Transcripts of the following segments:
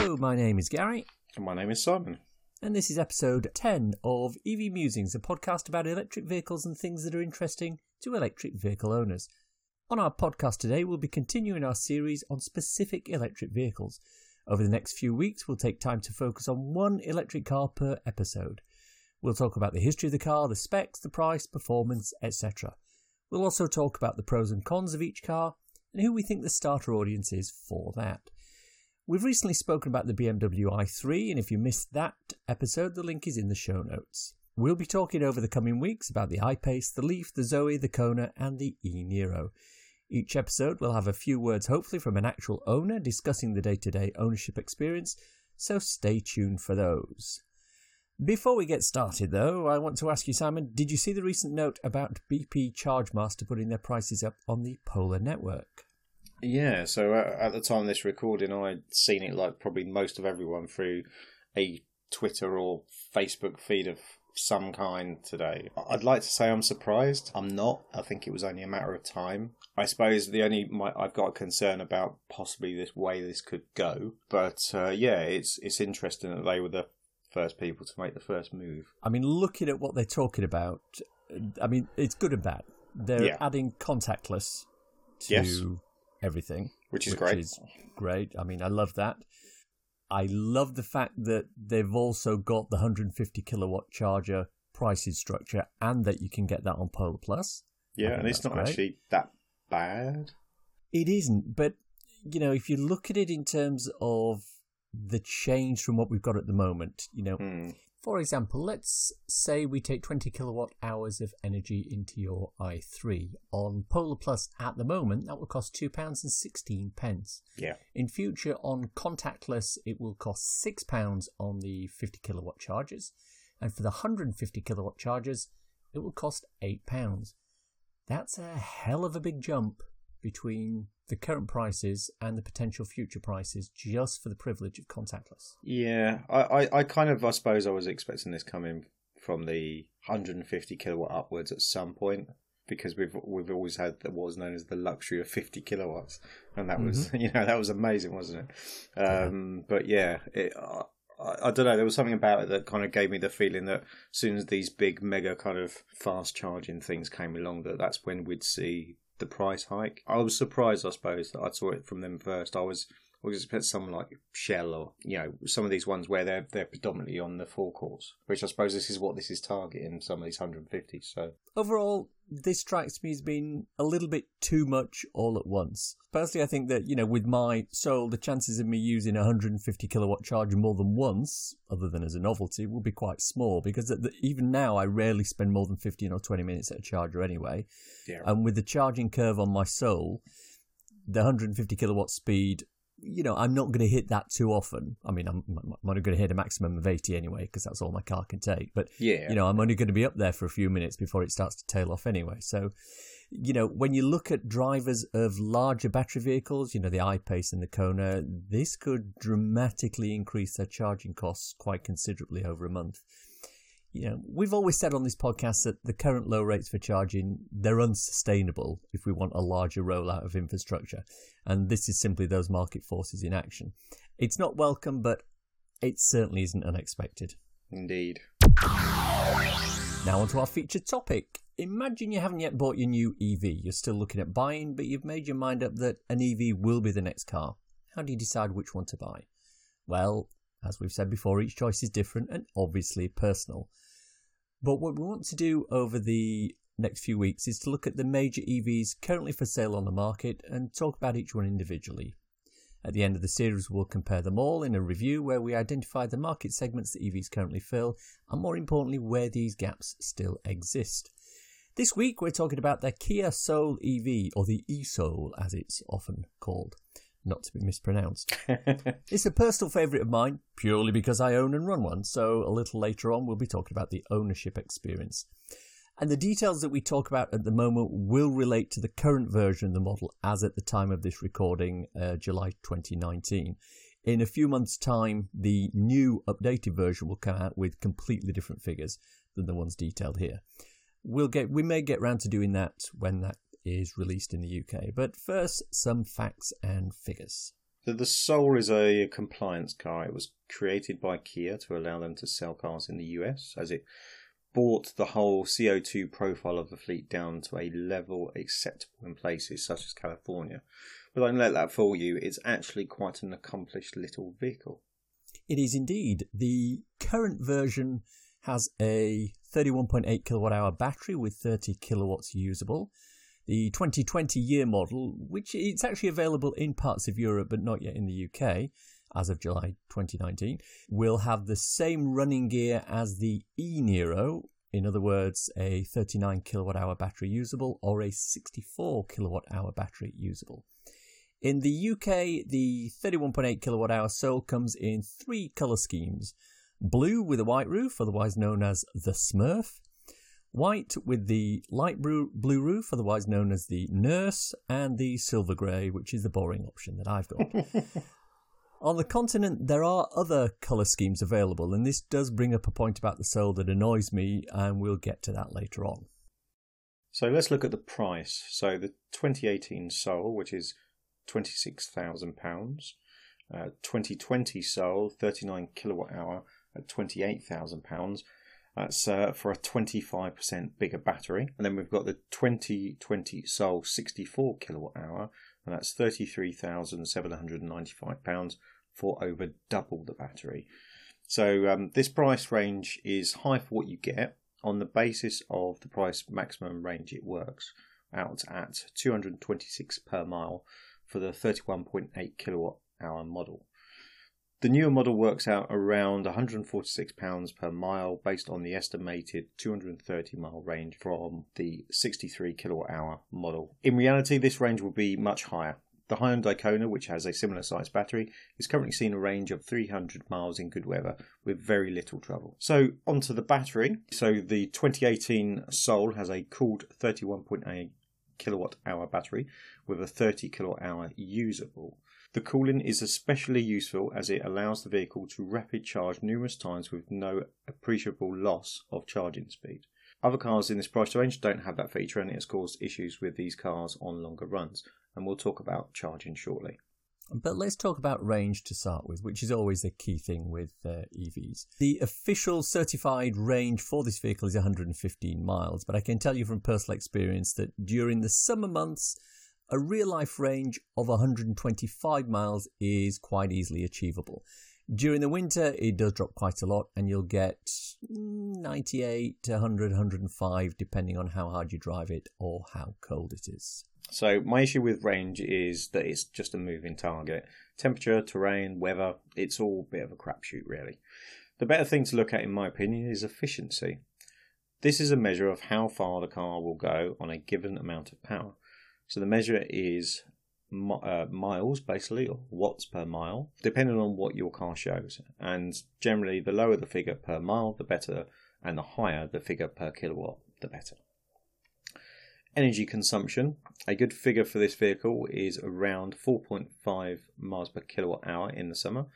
Hello, my name is Gary. And my name is Simon. And this is episode 10 of EV Musings, a podcast about electric vehicles and things that are interesting to electric vehicle owners. On our podcast today, we'll be continuing our series on specific electric vehicles. Over the next few weeks, we'll take time to focus on one electric car per episode. We'll talk about the history of the car, the specs, the price, performance, etc. We'll also talk about the pros and cons of each car and who we think the starter audience is for that. We've recently spoken about the BMW i3, and if you missed that episode, the link is in the show notes. We'll be talking over the coming weeks about the I-Pace, the Leaf, the Zoe, the Kona, and the e-Niro. Each episode will have a few words, hopefully, from an actual owner discussing the day to day ownership experience, so stay tuned for those. Before we get started, though, I want to ask you, Simon, did you see the recent note about BP Chargemaster putting their prices up on the Polar network? Yeah, so uh, at the time of this recording, I'd seen it like probably most of everyone through a Twitter or Facebook feed of some kind today. I'd like to say I'm surprised. I'm not. I think it was only a matter of time. I suppose the only my, I've got a concern about possibly this way this could go, but uh, yeah, it's it's interesting that they were the first people to make the first move. I mean, looking at what they're talking about, I mean, it's good and bad. They're Yeah. adding contactless to Yes. Everything, Which is great. is great. I mean, I love that. I love the fact that they've also got the 150 kilowatt charger pricing structure and that you can get that on Polar Plus. Yeah, and it's not great. actually that bad. It isn't, but you know, if you look at it in terms of the change from what we've got at the moment, you know, Hmm. For example, let's say we take 20 kilowatt hours of energy into your i3. On Polar Plus at the moment, that will cost £2.16. pence. Yeah. In future, on contactless, it will cost £6 on the 50 kilowatt chargers. And for the 150 kilowatt chargers, it will cost £8. That's a hell of a big jump between the current prices and the potential future prices just for the privilege of contactless. Yeah, I, I, I kind of, I suppose, I was expecting this coming from the 150 kilowatt upwards at some point because we've we've always had what was known as the luxury of 50 kilowatts, and that was you know that was amazing, wasn't it? Um, But yeah, it, I, I don't know. There was something about it that kind of gave me the feeling that as soon as these big mega kind of fast charging things came along, that that's when we'd see the price hike. I was surprised, I suppose, that I saw it from them first. I was I was expecting someone like Shell or you know some of these ones where they're they're predominantly on the four forecourts, which I suppose this is what this is targeting. Some of these 150. So overall, this strikes me as being a little bit too much all at once. Personally, I think that, you know, with my Soul, the chances of me using a 150 kilowatt charger more than once, other than as a novelty, will be quite small because at the, even now I rarely spend more than 15 or 20 minutes at a charger anyway. yeah, And with the charging curve on my Soul, the 150 kilowatt speed, you know, I'm not going to hit that too often. I mean, I'm, I'm only going to hit a maximum of 80 anyway because that's all my car can take. But yeah, you know, I'm only going to be up there for a few minutes before it starts to tail off anyway. So, you know, when you look at drivers of larger battery vehicles, you know, the I-Pace and the Kona, this could dramatically increase their charging costs quite considerably over a month. You know, we've always said on this podcast that the current low rates for charging, they're unsustainable if we want a larger rollout of infrastructure. And this is simply those market forces in action. It's not welcome, but it certainly isn't unexpected. indeed. Now, on to our featured topic. Imagine you haven't yet bought your new EV. You're still looking at buying, but you've made your mind up that an EV will be the next car. How do you decide which one to buy? Well, as we've said before, each choice is different and obviously personal. But what we want to do over the next few weeks is to look at the major EVs currently for sale on the market and talk about each one individually. At the end of the series, we'll compare them all in a review where we identify the market segments that EVs currently fill and, more importantly, where these gaps still exist. This week, we're talking about the Kia Soul EV, or the e-Soul as it's often called, not to be mispronounced. It's a personal favourite of mine, purely because I own and run one, so a little later on we'll be talking about the ownership experience. And the details that we talk about at the moment will relate to the current version of the model as at the time of this recording, uh, July 2019. In a few months' time, the new updated version will come out with completely different figures than the ones detailed here. We'll get, we may get round to doing that when that is released in the UK. But first, some facts and figures. So the Soul is a compliance car. It was created by Kia to allow them to sell cars in the US, as it brought the whole CO2 profile of the fleet down to a level acceptable in places such as California. But I don't let that fool you, it's actually quite an accomplished little vehicle. It is indeed. The current version has a 31.8 kilowatt hour battery with 30 kilowatts usable. The 2020 year model, which it's actually available in parts of Europe but not yet in the UK as of July 2019, will have the same running gear as the e Niro. In other words, a 39 kilowatt hour battery usable or a 64 kilowatt hour battery usable. In the UK, the 31.8 kilowatt hour Soul comes in three colour schemes blue with a white roof, otherwise known as the Smurf, white with the light blue, blue roof, otherwise known as the Nurse, and the silver grey, which is the boring option that I've got. On the continent, there are other colour schemes available, and this does bring up a point about the Soul that annoys me, and we'll get to that later on. So let's look at the price. So the 2018 Soul, which is £26,000, uh, 2020 Soul, 39 kilowatt hour at £28,000. That's uh, for a 25% bigger battery. And then we've got the 2020 Soul 64 kilowatt hour, and that's £33,795 for over double the battery. So um, this price range is high for what you get on the basis of the price maximum range it works out at 226 per mile for the 31.8 kilowatt hour model. The newer model works out around £146 per mile based on the estimated 230 mile range from the 63 kilowatt hour model. In reality, this range will be much higher. The Hyundai Kona, which has a similar sized battery, is currently seeing a range of 300 miles in good weather with very little trouble. So, onto the battery. So, the 2018 Soul has a cooled 31.8 kilowatt hour battery with a 30 kilowatt hour usable. The cooling is especially useful as it allows the vehicle to rapid charge numerous times with no appreciable loss of charging speed. Other cars in this price range don't have that feature and it has caused issues with these cars on longer runs, and we'll talk about charging shortly. But let's talk about range to start with, which is always a key thing with uh, EVs. The official certified range for this vehicle is 115 miles, but I can tell you from personal experience that during the summer months, a real life range of 125 miles is quite easily achievable. During the winter, it does drop quite a lot, and you'll get 98 to 100, 105, depending on how hard you drive it or how cold it is. So, my issue with range is that it's just a moving target. Temperature, terrain, weather, it's all a bit of a crapshoot, really. The better thing to look at, in my opinion, is efficiency. This is a measure of how far the car will go on a given amount of power. So the measure is uh, miles, basically, or watts per mile, depending on what your car shows. And generally, the lower the figure per mile, the better, and the higher the figure per kilowatt, the better. Energy consumption. A good figure for this vehicle is around 4.5 miles per kilowatt hour in the summer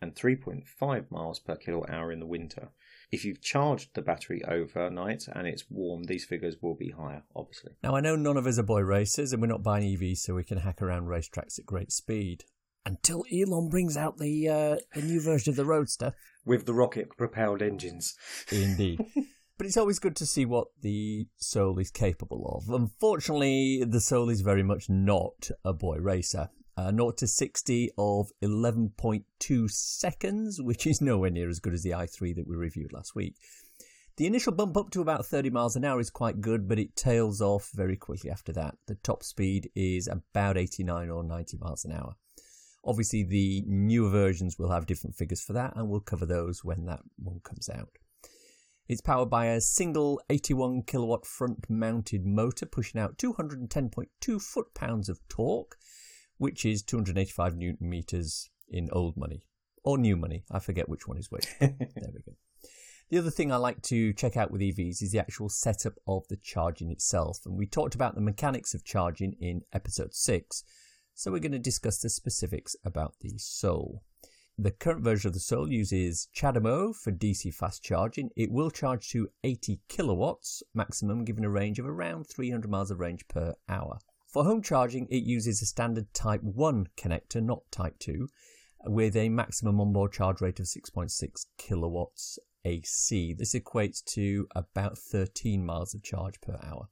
and 3.5 miles per kilowatt hour in the winter. If you've charged the battery overnight and it's warm, these figures will be higher, obviously. Now, I know none of us are boy racers and we're not buying EVs so we can hack around racetracks at great speed. Until Elon brings out the, uh, the new version of the Roadster. With the rocket propelled engines. Indeed. but it's always good to see what the Soul is capable of. Unfortunately, the Soul is very much not a boy racer. Uh, 0 to 60 of 11.2 seconds, which is nowhere near as good as the i3 that we reviewed last week. The initial bump up to about 30 miles an hour is quite good, but it tails off very quickly after that. The top speed is about 89 or 90 miles an hour. Obviously, the newer versions will have different figures for that, and we'll cover those when that one comes out. It's powered by a single 81 kilowatt front mounted motor pushing out 210.2 foot pounds of torque which is 285 newton meters in old money or new money. I forget which one is which. there we go. The other thing I like to check out with EVs is the actual setup of the charging itself. And we talked about the mechanics of charging in episode 6. So we're going to discuss the specifics about the Soul. The current version of the Soul uses CHAdeMO for DC fast charging. It will charge to 80 kilowatts maximum, giving a range of around 300 miles of range per hour. For home charging, it uses a standard Type 1 connector, not Type 2, with a maximum onboard charge rate of 6.6 kilowatts AC. This equates to about 13 miles of charge per hour.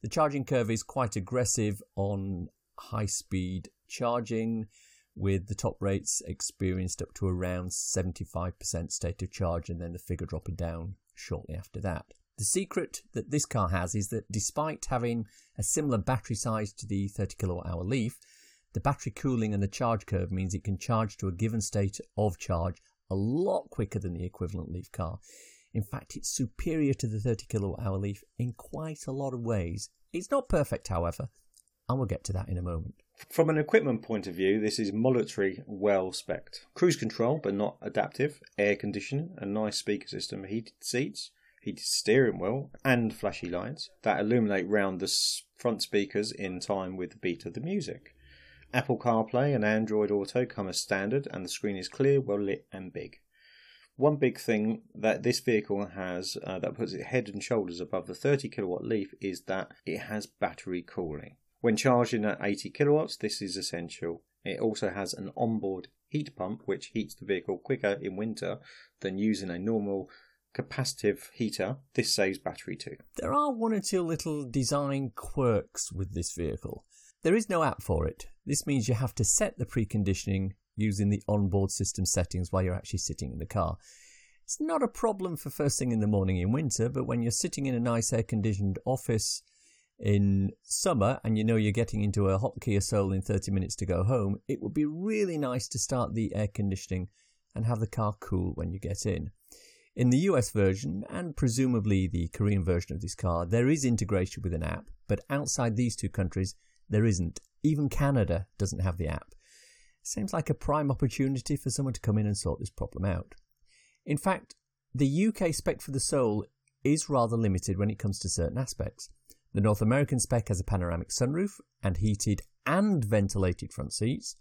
The charging curve is quite aggressive on high speed charging, with the top rates experienced up to around 75% state of charge and then the figure dropping down shortly after that. The secret that this car has is that despite having a similar battery size to the 30 kilowatt hour Leaf, the battery cooling and the charge curve means it can charge to a given state of charge a lot quicker than the equivalent Leaf car. In fact, it's superior to the 30 kilowatt hour Leaf in quite a lot of ways. It's not perfect, however, and we'll get to that in a moment. From an equipment point of view, this is military well spec'd. Cruise control, but not adaptive, air conditioning, a nice speaker system, heated seats, heated steering wheel, and flashy lights that illuminate round the front speakers in time with the beat of the music. Apple CarPlay and Android Auto come as standard, and the screen is clear, well lit, and big. One big thing that this vehicle has uh, that puts it head and shoulders above the 30 kilowatt Leaf is that it has battery cooling. When charging at 80 kilowatts, this is essential. It also has an onboard heat pump which heats the vehicle quicker in winter than using a normal capacitive heater. This saves battery too. There are one or two little design quirks with this vehicle. There is no app for it. This means you have to set the preconditioning using the onboard system settings while you're actually sitting in the car. It's not a problem for first thing in the morning in winter, but when you're sitting in a nice air conditioned office in summer and you know you're getting into a hot Kia Soul in 30 minutes to go home, it would be really nice to start the air conditioning and have the car cool when you get in. In the US version, and presumably the Korean version of this car, there is integration with an app, but outside these two countries, there isn't. Even Canada doesn't have the app. Seems like a prime opportunity for someone to come in and sort this problem out. In fact, the UK spec for the Soul is rather limited when it comes to certain aspects. The North American spec has a panoramic sunroof and heated and ventilated front seats.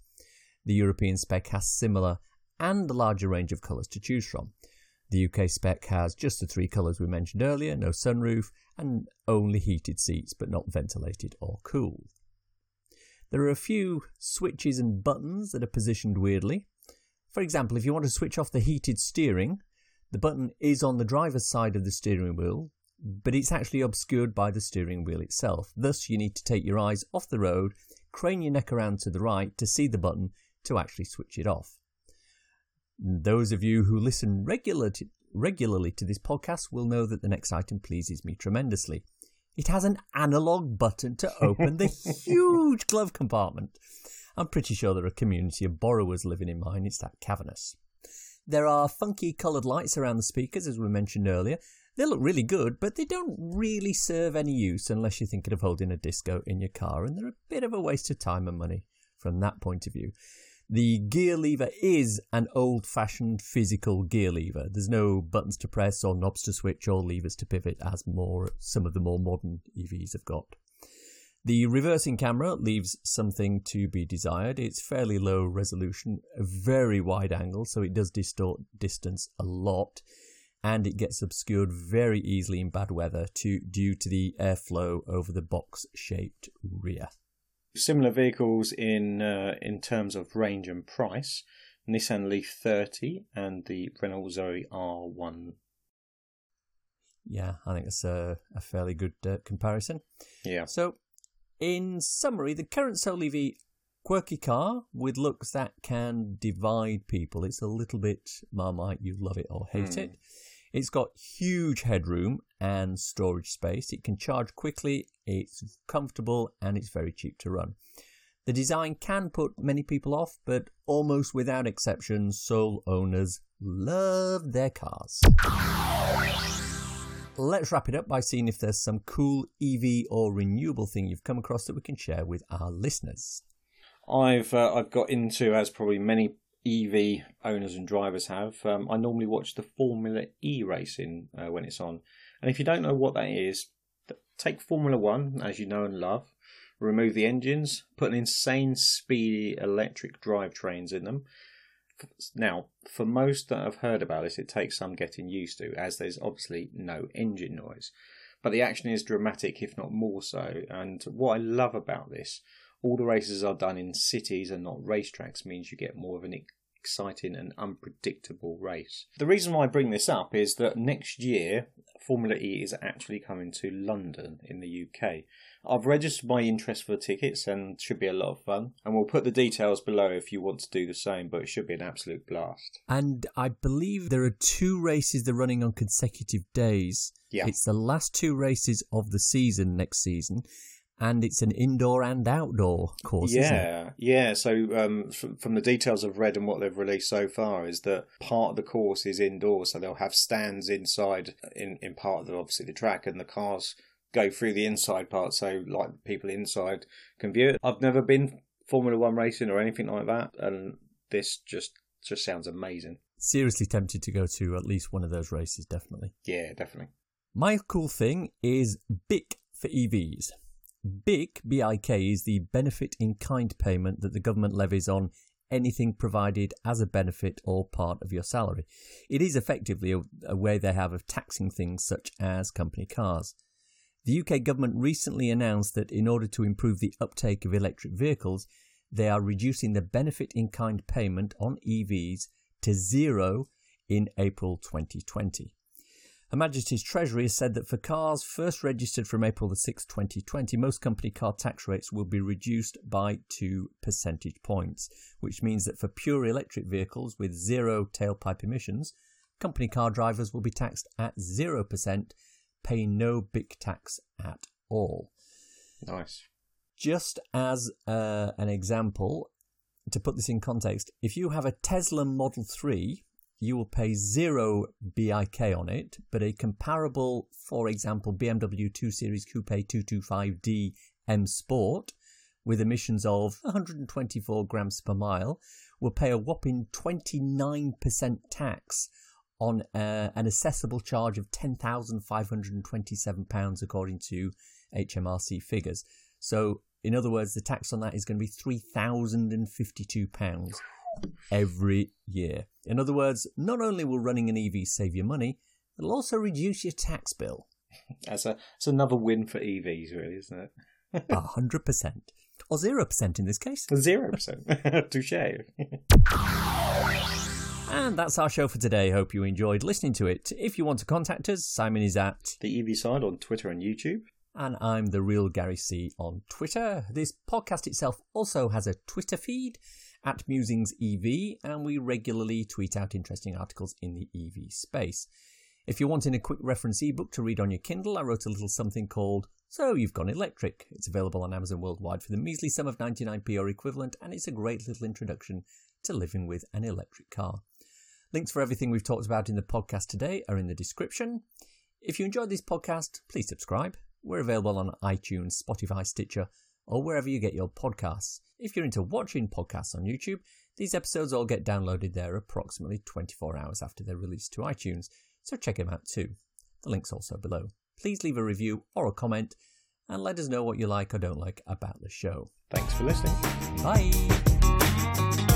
The European spec has similar and a larger range of colours to choose from. The UK spec has just the three colours we mentioned earlier, no sunroof, and only heated seats but not ventilated or cooled. There are a few switches and buttons that are positioned weirdly. For example, if you want to switch off the heated steering, the button is on the driver's side of the steering wheel, but it's actually obscured by the steering wheel itself. Thus, you need to take your eyes off the road, crane your neck around to the right to see the button to actually switch it off. Those of you who listen regular to, regularly to this podcast will know that the next item pleases me tremendously. It has an analog button to open the huge glove compartment. I'm pretty sure there are a community of borrowers living in mine. It's that cavernous. There are funky coloured lights around the speakers, as we mentioned earlier, they look really good, but they don't really serve any use unless you're thinking of holding a disco in your car, and they're a bit of a waste of time and money from that point of view. The gear lever is an old fashioned physical gear lever. There's no buttons to press or knobs to switch or levers to pivot as more some of the more modern EVs have got. The reversing camera leaves something to be desired. It's fairly low resolution, a very wide angle, so it does distort distance a lot and it gets obscured very easily in bad weather to, due to the airflow over the box shaped rear. Similar vehicles in uh, in terms of range and price Nissan Leaf 30 and the Renault Zoe R1. Yeah, I think that's a, a fairly good uh, comparison. Yeah. So, in summary, the current Soul EV quirky car with looks that can divide people. It's a little bit Marmite, you love it or hate mm. it. It's got huge headroom and storage space. It can charge quickly, it's comfortable, and it's very cheap to run. The design can put many people off, but almost without exception, Soul owners love their cars. Let's wrap it up by seeing if there's some cool EV or renewable thing you've come across that we can share with our listeners. I've uh, I've got into, as probably many EV owners and drivers have. Um, I normally watch the Formula E racing uh, when it's on. And if you don't know what that is, take Formula One, as you know and love, remove the engines, put an insane speedy electric drivetrains in them. Now, for most that have heard about this, it takes some getting used to, as there's obviously no engine noise. but the action is dramatic, if not more so. And what I love about this, all the races are done in cities and not racetracks, means you get more of an exciting and unpredictable race. The reason why I bring this up is that next year, Formula E is actually coming to London in the UK. I've registered my interest for the tickets and should be a lot of fun. And we'll put the details below if you want to do the same, but it should be an absolute blast. And I believe there are two races they're running on consecutive days. Yeah. It's the last two races of the season next season. And it's an indoor and outdoor course? Yeah, yeah. So um, from, from the details I've read and what they've released so far is that part of the course is indoor, so they'll have stands inside in in part of the, obviously the track, and the cars go through the inside part, so like people inside can view it. I've never been Formula One racing or anything like that, and this just just sounds amazing. Seriously tempted to go to at least one of those races, definitely. Yeah, definitely. My cool thing is BIK for EVs. BIK, B-I-K, is the benefit in kind payment that the government levies on anything provided as a benefit or part of your salary. It is effectively a, a way they have of taxing things such as company cars. The UK government recently announced that in order to improve the uptake of electric vehicles, they are reducing the benefit in kind payment on EVs to zero in April 2020. Her Majesty's Treasury has said that for cars first registered from April the 6th, 2020, most company car tax rates will be reduced by 2 percentage points, which means that for pure electric vehicles with zero tailpipe emissions, company car drivers will be taxed at 0%, paying no BIK tax at all. Nice. Just as uh, an example, to put this in context, if you have a Tesla Model 3, you will pay zero BIK on it, but a comparable, for example, BMW 2 Series Coupe 225D M Sport with emissions of 124 grams per mile will pay a whopping 29% tax on uh, an assessable charge of £10,527 according to HMRC figures. So, in other words, the tax on that is going to be £3,052 every year. In other words, not only will running an EV save you money, it'll also reduce your tax bill. That's a that's another win for EVs, really, isn't it? A hundred percent. Or zero percent in this case. Zero percent. Touche. And that's our show for today. Hope you enjoyed listening to it. If you want to contact us, Simon is at The EV side on Twitter and YouTube. and I'm the real Gary C on Twitter. This podcast itself also has a Twitter feed at Musings EV, and we regularly tweet out interesting articles in the EV space. If you're wanting a quick reference ebook to read on your Kindle, I wrote a little something called So You've Gone Electric. It's available on Amazon worldwide for the measly sum of 99p or equivalent, and it's a great little introduction to living with an electric car. Links for everything we've talked about in the podcast today are in the description. If you enjoyed this podcast, please subscribe. We're available on iTunes, Spotify, Stitcher, or wherever you get your podcasts. If you're into watching podcasts on YouTube, these episodes all get downloaded there approximately 24 hours after they're released to iTunes, so check them out too. The link's also below. Please leave a review or a comment and let us know what you like or don't like about the show. Thanks for listening. Bye!